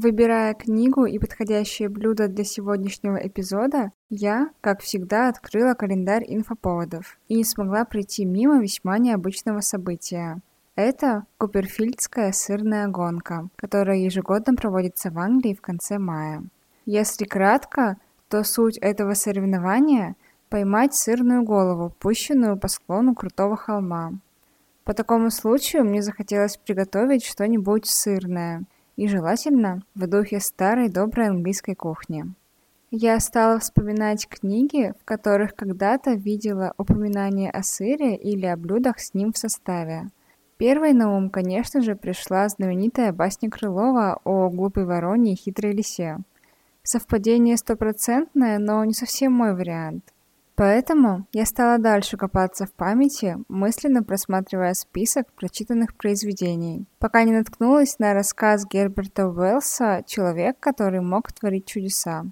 Выбирая книгу и подходящее блюдо для сегодняшнего эпизода, я, как всегда, открыла календарь инфоповодов и не смогла пройти мимо весьма необычного события. Это Куперфильдская сырная гонка, которая ежегодно проводится в Англии в конце мая. Если кратко, то суть этого соревнования – поймать сырную голову, пущенную по склону крутого холма. По такому случаю мне захотелось приготовить что-нибудь сырное – и желательно в духе старой доброй английской кухни. Я стала вспоминать книги, в которых когда-то видела упоминание о сыре или о блюдах с ним в составе. Первой на ум, конечно же, пришла знаменитая басня Крылова о глупой вороне и хитрой лисе. Совпадение стопроцентное, но не совсем мой вариант – Поэтому я стала дальше копаться в памяти, мысленно просматривая список прочитанных произведений, пока не наткнулась на рассказ Герберта Уэллса «Человек, который мог творить чудеса».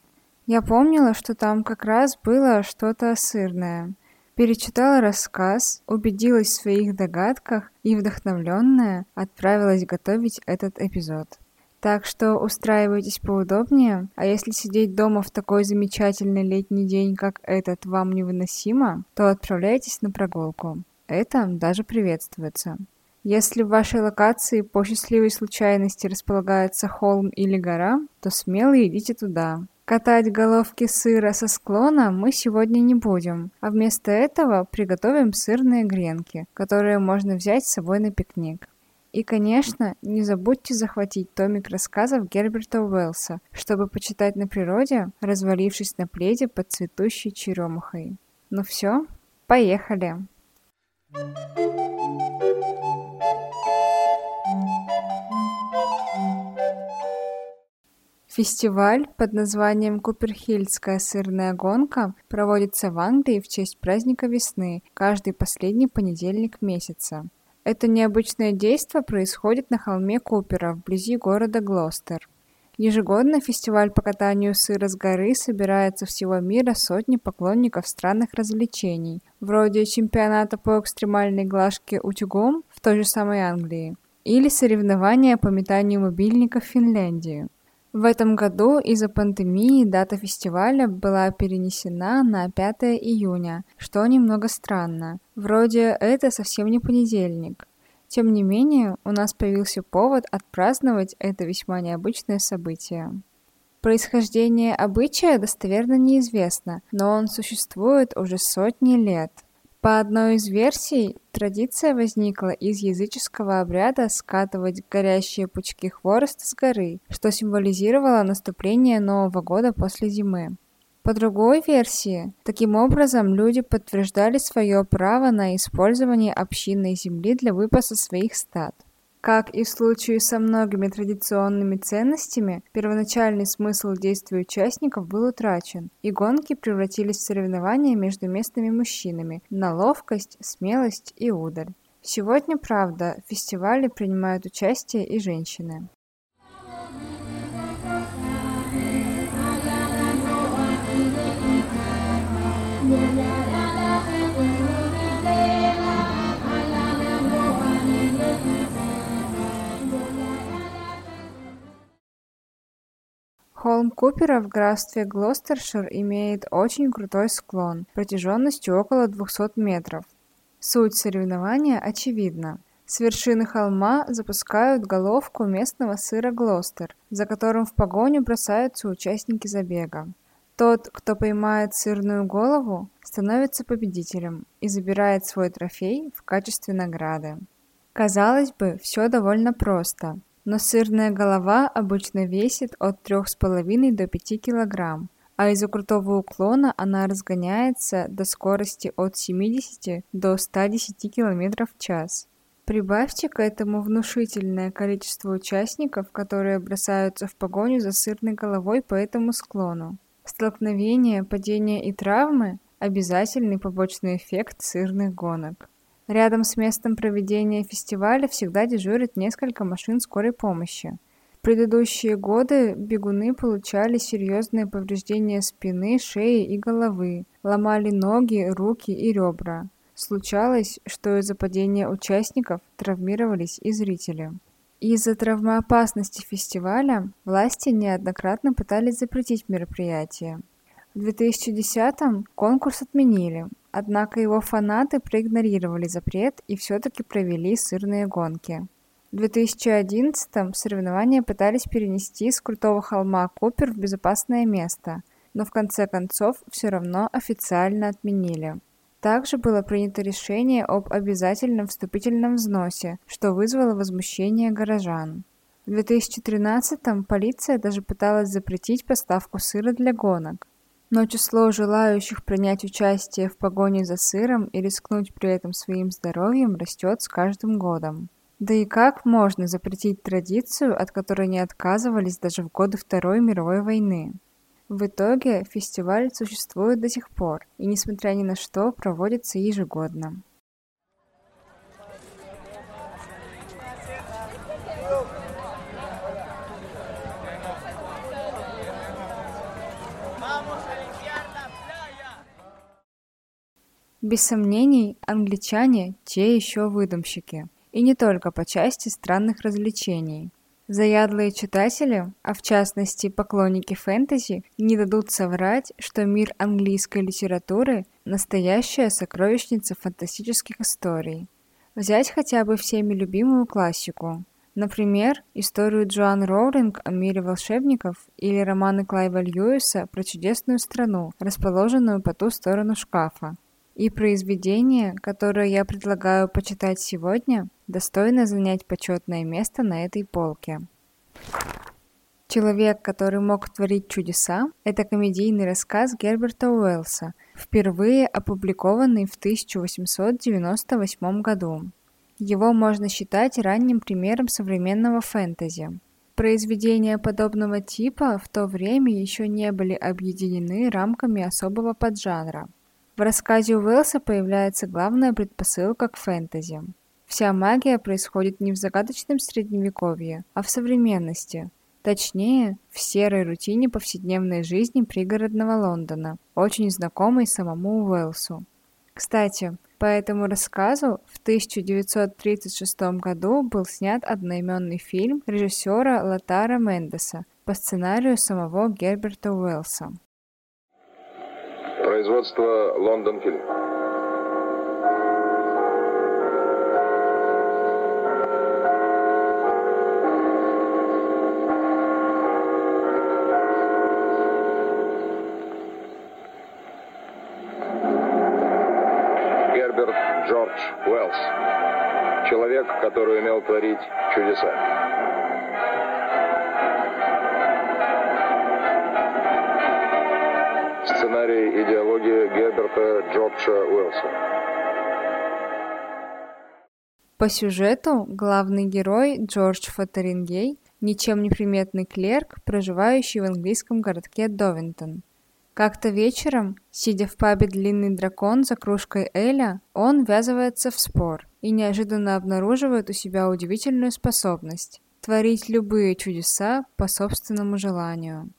Я помнила, что там как раз было что-то сырное. Перечитала рассказ, убедилась в своих догадках и, вдохновленная, отправилась готовить этот эпизод. Так что устраивайтесь поудобнее, а если сидеть дома в такой замечательный летний день, как этот, вам невыносимо, то отправляйтесь на прогулку. Это даже приветствуется. Если в вашей локации по счастливой случайности располагается холм или гора, то смело идите туда. Катать головки сыра со склона мы сегодня не будем, а вместо этого приготовим сырные гренки, которые можно взять с собой на пикник. И, конечно, не забудьте захватить томик рассказов Герберта Уэллса, чтобы почитать на природе, развалившись на пледе под цветущей черемухой. Ну все, поехали! Фестиваль под названием Куперхильдская сырная гонка проводится в Англии в честь праздника весны каждый последний понедельник месяца. Это необычное действо происходит на холме Купера, вблизи города Глостер. Ежегодно фестиваль по катанию сыра с горы собирается всего мира сотни поклонников странных развлечений, вроде чемпионата по экстремальной глажке утюгом в той же самой Англии, или соревнования по метанию мобильников в Финляндии. В этом году из-за пандемии дата фестиваля была перенесена на 5 июня, что немного странно. Вроде это совсем не понедельник. Тем не менее, у нас появился повод отпраздновать это весьма необычное событие. Происхождение обычая достоверно неизвестно, но он существует уже сотни лет – по одной из версий, традиция возникла из языческого обряда скатывать горящие пучки хвороста с горы, что символизировало наступление Нового года после зимы. По другой версии, таким образом люди подтверждали свое право на использование общинной земли для выпаса своих стад. Как и в случае со многими традиционными ценностями, первоначальный смысл действий участников был утрачен, и гонки превратились в соревнования между местными мужчинами на ловкость, смелость и удаль. Сегодня, правда, в фестивале принимают участие и женщины. Холм Купера в графстве Глостершир имеет очень крутой склон, протяженностью около 200 метров. Суть соревнования очевидна. С вершины холма запускают головку местного сыра Глостер, за которым в погоню бросаются участники забега. Тот, кто поймает сырную голову, становится победителем и забирает свой трофей в качестве награды. Казалось бы, все довольно просто но сырная голова обычно весит от 3,5 до 5 кг, а из-за крутого уклона она разгоняется до скорости от 70 до 110 км в час. Прибавьте к этому внушительное количество участников, которые бросаются в погоню за сырной головой по этому склону. Столкновения, падения и травмы – обязательный побочный эффект сырных гонок. Рядом с местом проведения фестиваля всегда дежурит несколько машин скорой помощи. В предыдущие годы бегуны получали серьезные повреждения спины, шеи и головы, ломали ноги, руки и ребра. Случалось, что из-за падения участников травмировались и зрители. Из-за травмоопасности фестиваля власти неоднократно пытались запретить мероприятие. В 2010-м конкурс отменили, однако его фанаты проигнорировали запрет и все-таки провели сырные гонки. В 2011-м соревнования пытались перенести с крутого холма Купер в безопасное место, но в конце концов все равно официально отменили. Также было принято решение об обязательном вступительном взносе, что вызвало возмущение горожан. В 2013-м полиция даже пыталась запретить поставку сыра для гонок. Но число желающих принять участие в погоне за сыром и рискнуть при этом своим здоровьем растет с каждым годом. Да и как можно запретить традицию, от которой не отказывались даже в годы Второй мировой войны? В итоге фестиваль существует до сих пор и, несмотря ни на что, проводится ежегодно. Без сомнений, англичане – те еще выдумщики. И не только по части странных развлечений. Заядлые читатели, а в частности поклонники фэнтези, не дадут соврать, что мир английской литературы – настоящая сокровищница фантастических историй. Взять хотя бы всеми любимую классику. Например, историю Джоан Роулинг о мире волшебников или романы Клайва Льюиса про чудесную страну, расположенную по ту сторону шкафа. И произведение, которое я предлагаю почитать сегодня, достойно занять почетное место на этой полке. «Человек, который мог творить чудеса» — это комедийный рассказ Герберта Уэллса, впервые опубликованный в 1898 году. Его можно считать ранним примером современного фэнтези. Произведения подобного типа в то время еще не были объединены рамками особого поджанра. В рассказе Уэллса появляется главная предпосылка к фэнтези. Вся магия происходит не в загадочном средневековье, а в современности. Точнее, в серой рутине повседневной жизни пригородного Лондона, очень знакомой самому Уэллсу. Кстати, по этому рассказу в 1936 году был снят одноименный фильм режиссера Латара Мендеса по сценарию самого Герберта Уэллса. Производство Лондон Фильм. Герберт Джордж Уэллс. Человек, который умел творить чудеса. Сценарий «Идеология» Герберта Джорджа Уэллса. По сюжету главный герой Джордж Фотерингей – ничем не приметный клерк, проживающий в английском городке Довинтон. Как-то вечером, сидя в пабе «Длинный дракон» за кружкой Эля, он ввязывается в спор и неожиданно обнаруживает у себя удивительную способность – творить любые чудеса по собственному желанию.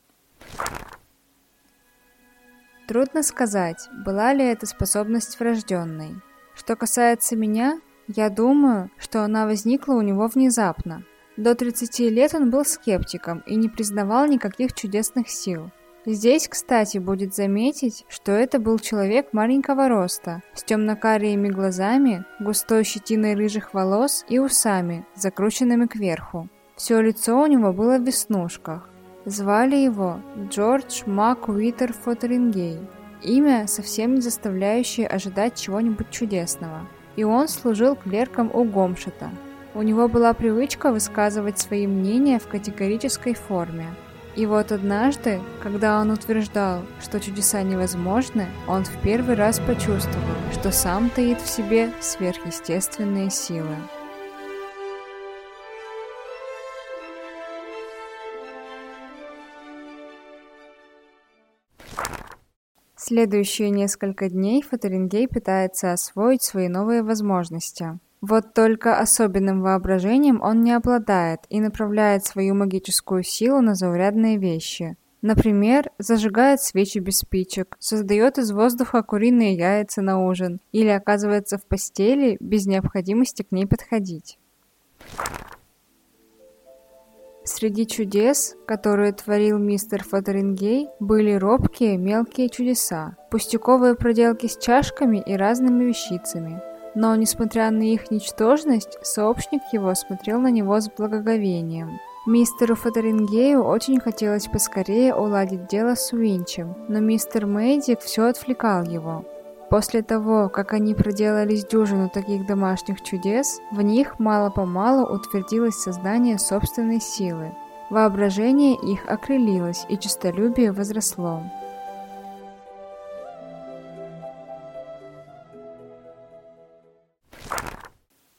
Трудно сказать, была ли эта способность врожденной. Что касается меня, я думаю, что она возникла у него внезапно. До 30 лет он был скептиком и не признавал никаких чудесных сил. Здесь, кстати, будет заметить, что это был человек маленького роста, с темно-карими глазами, густой щетиной рыжих волос и усами, закрученными кверху. Все лицо у него было в веснушках. Звали его Джордж Мак Уитер Фотерингей. Имя, совсем не заставляющее ожидать чего-нибудь чудесного. И он служил клерком у Гомшета. У него была привычка высказывать свои мнения в категорической форме. И вот однажды, когда он утверждал, что чудеса невозможны, он в первый раз почувствовал, что сам таит в себе сверхъестественные силы. Следующие несколько дней Фотерингей пытается освоить свои новые возможности. Вот только особенным воображением он не обладает и направляет свою магическую силу на заурядные вещи. Например, зажигает свечи без спичек, создает из воздуха куриные яйца на ужин или оказывается в постели без необходимости к ней подходить. Среди чудес, которые творил мистер Фотерингей, были робкие мелкие чудеса, пустяковые проделки с чашками и разными вещицами. Но, несмотря на их ничтожность, сообщник его смотрел на него с благоговением. Мистеру Фотерингею очень хотелось поскорее уладить дело с Уинчем, но мистер Мэйдик все отвлекал его. После того, как они проделали дюжину таких домашних чудес, в них мало-помалу утвердилось создание собственной силы. Воображение их окрылилось, и честолюбие возросло.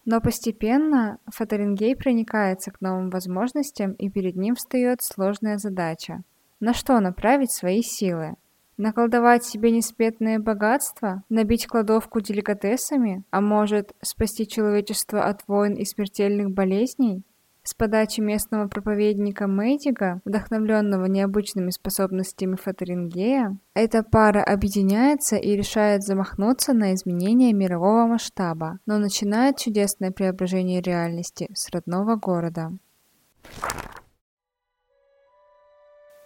Но постепенно Фотерингей проникается к новым возможностям, и перед ним встает сложная задача. На что направить свои силы? Наколдовать себе неспетное богатство? Набить кладовку деликатесами? А может, спасти человечество от войн и смертельных болезней? С подачи местного проповедника Мэйдига, вдохновленного необычными способностями Фатерингея, эта пара объединяется и решает замахнуться на изменение мирового масштаба, но начинает чудесное преображение реальности с родного города.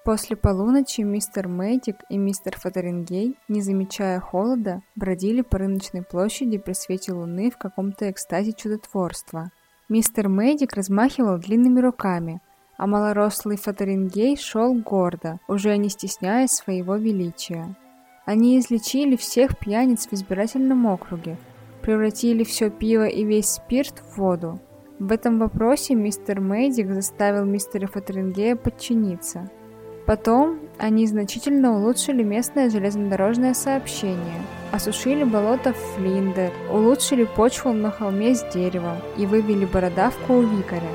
После полуночи мистер Мэддик и мистер Фотерингей, не замечая холода, бродили по рыночной площади при свете луны в каком-то экстазе чудотворства. Мистер Мэддик размахивал длинными руками, а малорослый Фотерингей шел гордо, уже не стесняясь своего величия. Они излечили всех пьяниц в избирательном округе, превратили все пиво и весь спирт в воду. В этом вопросе мистер Мэддик заставил мистера Фотерингея подчиниться – Потом они значительно улучшили местное железнодорожное сообщение, осушили болото Флиндер, улучшили почву на холме с деревом и вывели бородавку у викаря.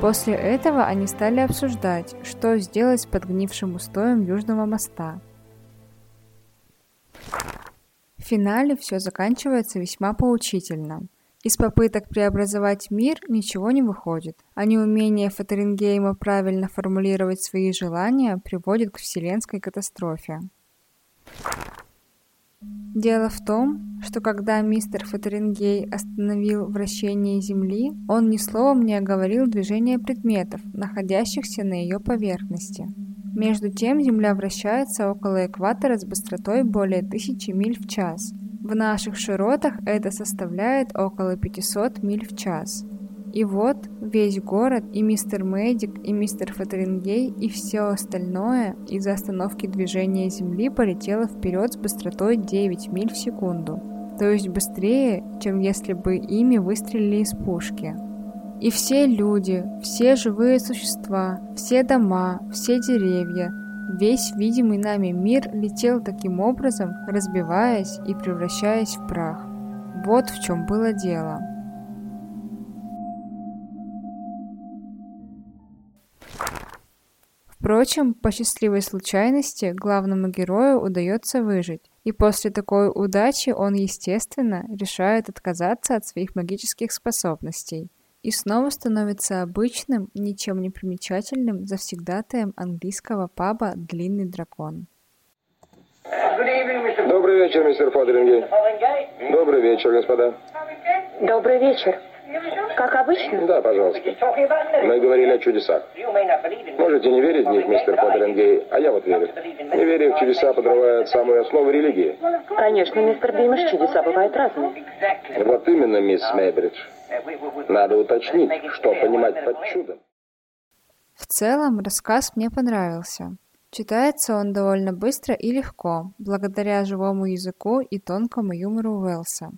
После этого они стали обсуждать, что сделать с подгнившим устоем Южного моста. В финале все заканчивается весьма поучительно – из попыток преобразовать мир ничего не выходит, а неумение Фотерингейма правильно формулировать свои желания приводит к вселенской катастрофе. Дело в том, что когда мистер Фотерингей остановил вращение Земли, он ни словом не оговорил движение предметов, находящихся на ее поверхности. Между тем Земля вращается около экватора с быстротой более тысячи миль в час – в наших широтах это составляет около 500 миль в час. И вот весь город, и мистер Мэддик, и мистер Фотерингей, и все остальное из-за остановки движения Земли полетело вперед с быстротой 9 миль в секунду. То есть быстрее, чем если бы ими выстрелили из пушки. И все люди, все живые существа, все дома, все деревья – Весь видимый нами мир летел таким образом, разбиваясь и превращаясь в прах. Вот в чем было дело. Впрочем, по счастливой случайности главному герою удается выжить, и после такой удачи он, естественно, решает отказаться от своих магических способностей и снова становится обычным, ничем не примечательным завсегдатаем английского паба «Длинный дракон». Добрый вечер, мистер Фодрингей. Добрый вечер, господа. Добрый вечер. Как обычно? Да, пожалуйста. Мы говорили о чудесах. Можете не верить в них, мистер Фодрингей, а я вот верю. Неверие в чудеса подрывает самую основу религии. Конечно, мистер Бимаш, чудеса бывают разные. Вот именно, мисс Мейбридж. Надо уточнить, что понимать под чудом. В целом, рассказ мне понравился. Читается он довольно быстро и легко, благодаря живому языку и тонкому юмору Уэллса.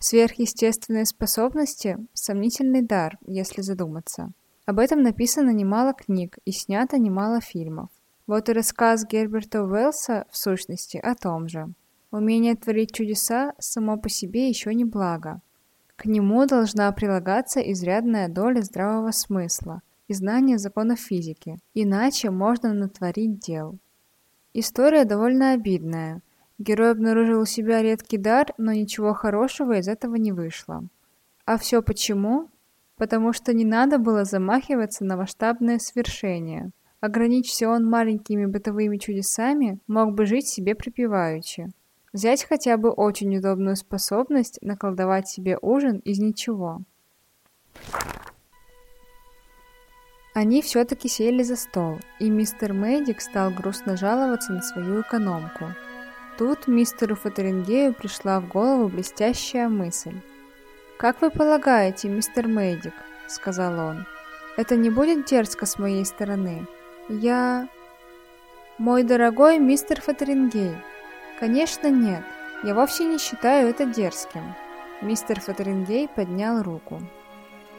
Сверхъестественные способности – сомнительный дар, если задуматься. Об этом написано немало книг и снято немало фильмов. Вот и рассказ Герберта Уэллса, в сущности, о том же. Умение творить чудеса само по себе еще не благо – к нему должна прилагаться изрядная доля здравого смысла и знания законов физики, иначе можно натворить дел. История довольно обидная. Герой обнаружил у себя редкий дар, но ничего хорошего из этого не вышло. А все почему? Потому что не надо было замахиваться на масштабное свершение. Ограничься он маленькими бытовыми чудесами, мог бы жить себе припеваючи. Взять хотя бы очень удобную способность наколдовать себе ужин из ничего. Они все-таки сели за стол, и мистер Мэддик стал грустно жаловаться на свою экономку. Тут мистеру Фотерингею пришла в голову блестящая мысль. «Как вы полагаете, мистер Мэддик?» — сказал он. «Это не будет дерзко с моей стороны? Я...» «Мой дорогой мистер Фотерингей, конечно нет, я вовсе не считаю это дерзким». Мистер Фотерингей поднял руку.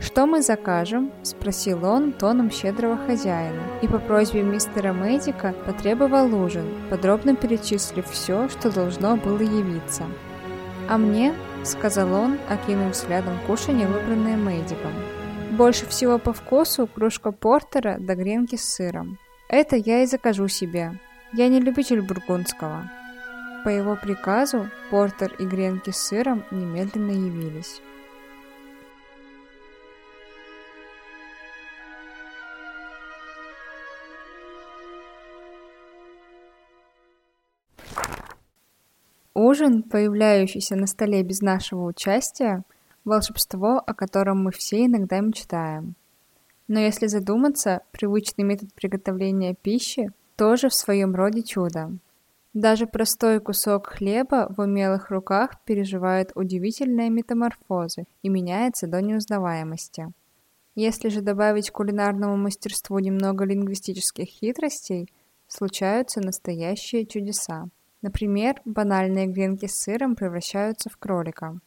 «Что мы закажем?» – спросил он тоном щедрого хозяина, и по просьбе мистера Мэддика потребовал ужин, подробно перечислив все, что должно было явиться. «А мне?» – сказал он, окинув взглядом кушанье, выбранное Мэддиком. «Больше всего по вкусу кружка портера до гренки с сыром. Это я и закажу себе. Я не любитель бургундского». По его приказу портер и гренки с сыром немедленно явились. Ужин, появляющийся на столе без нашего участия, волшебство, о котором мы все иногда мечтаем. Но если задуматься, привычный метод приготовления пищи тоже в своем роде чудо. Даже простой кусок хлеба в умелых руках переживает удивительные метаморфозы и меняется до неузнаваемости. Если же добавить кулинарному мастерству немного лингвистических хитростей, случаются настоящие чудеса. Например, банальные гренки с сыром превращаются в кролика.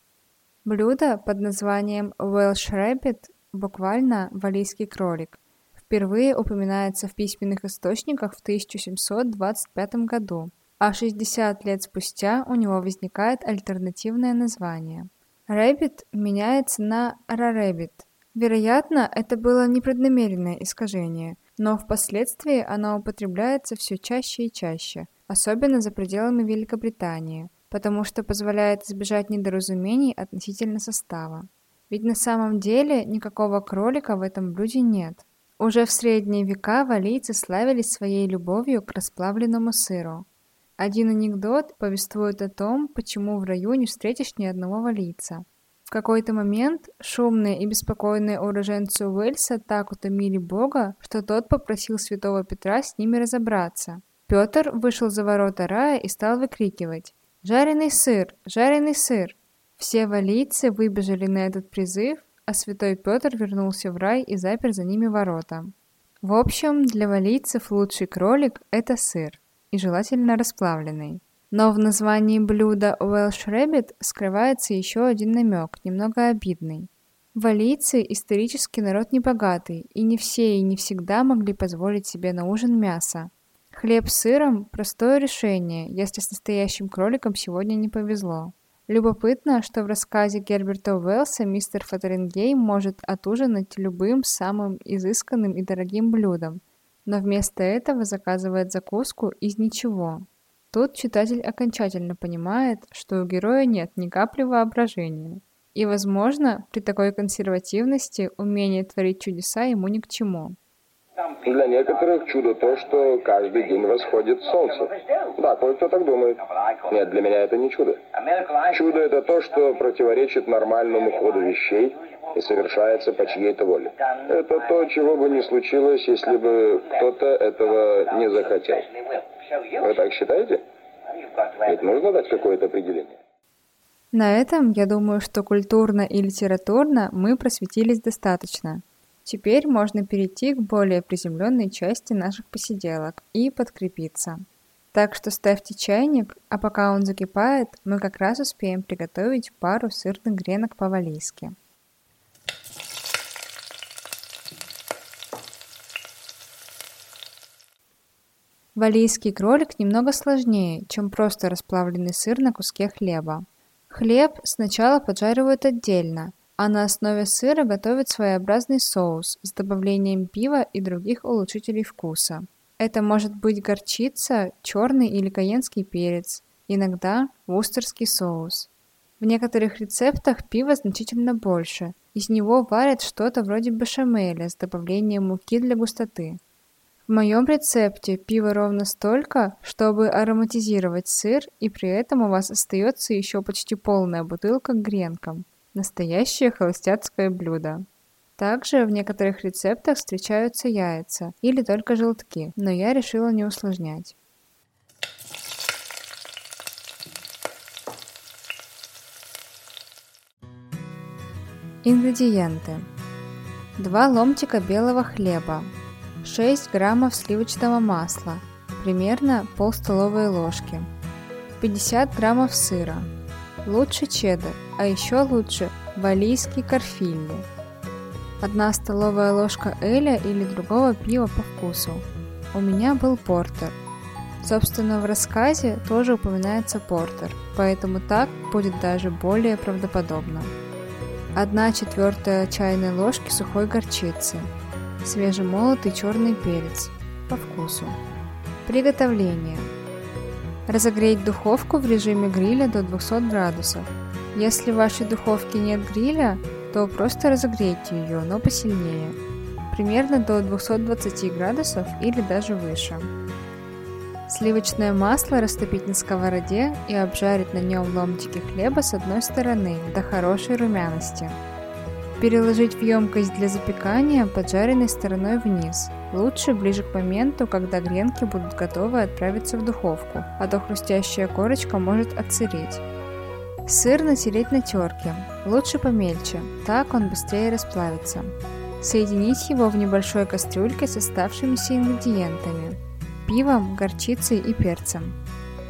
Блюдо под названием Welsh Rabbit, буквально валийский кролик, впервые упоминается в письменных источниках в 1725 году, а 60 лет спустя у него возникает альтернативное название. Rabbit меняется на Rarebit. Вероятно, это было непреднамеренное искажение, но впоследствии оно употребляется все чаще и чаще – особенно за пределами Великобритании, потому что позволяет избежать недоразумений относительно состава. Ведь на самом деле никакого кролика в этом блюде нет. Уже в средние века валийцы славились своей любовью к расплавленному сыру. Один анекдот повествует о том, почему в раю не встретишь ни одного валийца. В какой-то момент шумные и беспокойные уроженцы Уэльса так утомили Бога, что тот попросил святого Петра с ними разобраться – Петр вышел за ворота рая и стал выкрикивать «Жареный сыр! Жареный сыр!». Все валийцы выбежали на этот призыв, а святой Петр вернулся в рай и запер за ними ворота. В общем, для валийцев лучший кролик – это сыр, и желательно расплавленный. Но в названии блюда Welsh Rabbit скрывается еще один намек, немного обидный. Валийцы – исторически народ небогатый, и не все и не всегда могли позволить себе на ужин мясо. Хлеб с сыром – простое решение, если с настоящим кроликом сегодня не повезло. Любопытно, что в рассказе Герберта Уэллса мистер Фотерингей может отужинать любым самым изысканным и дорогим блюдом, но вместо этого заказывает закуску из ничего. Тут читатель окончательно понимает, что у героя нет ни капли воображения. И, возможно, при такой консервативности умение творить чудеса ему ни к чему. Для некоторых чудо то, что каждый день восходит солнце. Да, кое-кто так думает. Нет, для меня это не чудо. Чудо это то, что противоречит нормальному ходу вещей и совершается по чьей-то воле. Это то, чего бы не случилось, если бы кто-то этого не захотел. Вы так считаете? Ведь нужно дать какое-то определение. На этом, я думаю, что культурно и литературно мы просветились достаточно. Теперь можно перейти к более приземленной части наших посиделок и подкрепиться. Так что ставьте чайник, а пока он закипает, мы как раз успеем приготовить пару сырных гренок по-валийски. Валийский кролик немного сложнее, чем просто расплавленный сыр на куске хлеба. Хлеб сначала поджаривают отдельно – а на основе сыра готовят своеобразный соус с добавлением пива и других улучшителей вкуса. Это может быть горчица, черный или каенский перец, иногда вустерский соус. В некоторых рецептах пива значительно больше. Из него варят что-то вроде бешамеля с добавлением муки для густоты. В моем рецепте пива ровно столько, чтобы ароматизировать сыр, и при этом у вас остается еще почти полная бутылка к гренкам. Настоящее холостяцкое блюдо. Также в некоторых рецептах встречаются яйца или только желтки, но я решила не усложнять. Ингредиенты. 2 ломтика белого хлеба, 6 граммов сливочного масла, примерно пол столовой ложки, 50 граммов сыра, лучше чеддер, а еще лучше валийский карфильни, 1 столовая ложка эля или другого пива по вкусу. У меня был портер. Собственно, в рассказе тоже упоминается портер, поэтому так будет даже более правдоподобно. 1 четвертая чайной ложки сухой горчицы, свежемолотый черный перец по вкусу. Приготовление. Разогреть духовку в режиме гриля до 200 градусов. Если в вашей духовке нет гриля, то просто разогрейте ее, но посильнее, примерно до 220 градусов или даже выше. Сливочное масло растопить на сковороде и обжарить на нем ломтики хлеба с одной стороны до хорошей румяности. Переложить в емкость для запекания поджаренной стороной вниз. Лучше ближе к моменту, когда гренки будут готовы отправиться в духовку, а то хрустящая корочка может отсыреть. Сыр натереть на терке, лучше помельче, так он быстрее расплавится. Соединить его в небольшой кастрюльке с оставшимися ингредиентами – пивом, горчицей и перцем.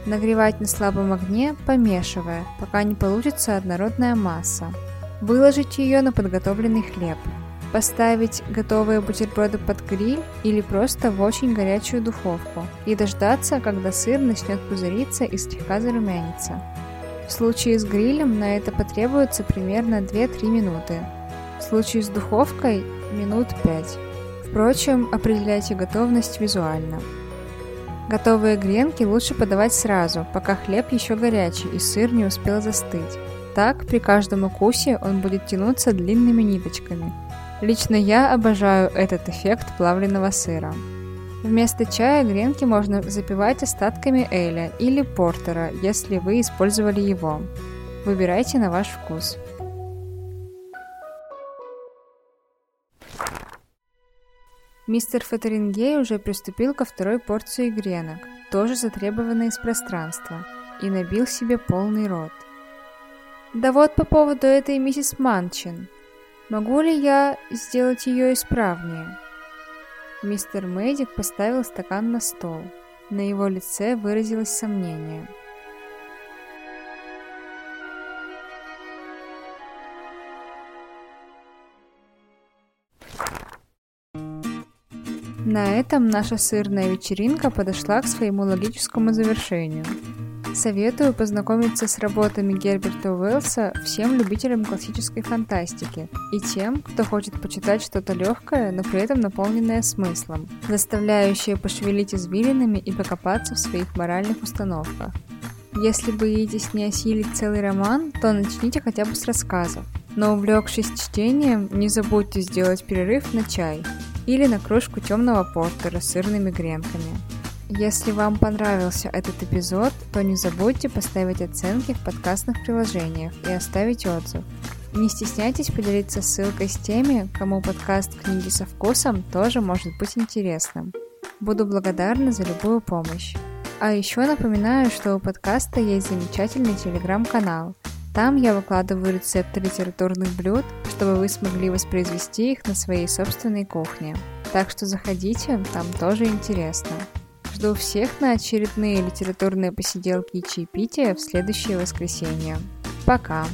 Нагревать на слабом огне, помешивая, пока не получится однородная масса. Выложить ее на подготовленный хлеб. Поставить готовые бутерброды под гриль или просто в очень горячую духовку и дождаться, когда сыр начнет пузыриться и слегка зарумянится. В случае с грилем на это потребуется примерно 2-3 минуты. В случае с духовкой – минут 5. Впрочем, определяйте готовность визуально. Готовые гренки лучше подавать сразу, пока хлеб еще горячий и сыр не успел застыть. Так при каждом укусе он будет тянуться длинными ниточками. Лично я обожаю этот эффект плавленного сыра. Вместо чая гренки можно запивать остатками эля или портера, если вы использовали его. Выбирайте на ваш вкус. Мистер Фатерингей уже приступил ко второй порции гренок, тоже затребованной из пространства, и набил себе полный рот. Да вот по поводу этой миссис Манчин. Могу ли я сделать ее исправнее? Мистер Мэддик поставил стакан на стол. На его лице выразилось сомнение. На этом наша сырная вечеринка подошла к своему логическому завершению. Советую познакомиться с работами Герберта Уэллса всем любителям классической фантастики и тем, кто хочет почитать что-то легкое, но при этом наполненное смыслом, заставляющее пошевелить извилинами и покопаться в своих моральных установках. Если боитесь не осилить целый роман, то начните хотя бы с рассказов. Но увлекшись чтением, не забудьте сделать перерыв на чай или на кружку темного портера с сырными гренками. Если вам понравился этот эпизод, то не забудьте поставить оценки в подкастных приложениях и оставить отзыв. Не стесняйтесь поделиться ссылкой с теми, кому подкаст «Книги со вкусом» тоже может быть интересным. Буду благодарна за любую помощь. А еще напоминаю, что у подкаста есть замечательный телеграм-канал. Там я выкладываю рецепты литературных блюд, чтобы вы смогли воспроизвести их на своей собственной кухне. Так что заходите, там тоже интересно. Жду всех на очередные литературные посиделки и чаепития в следующее воскресенье. Пока!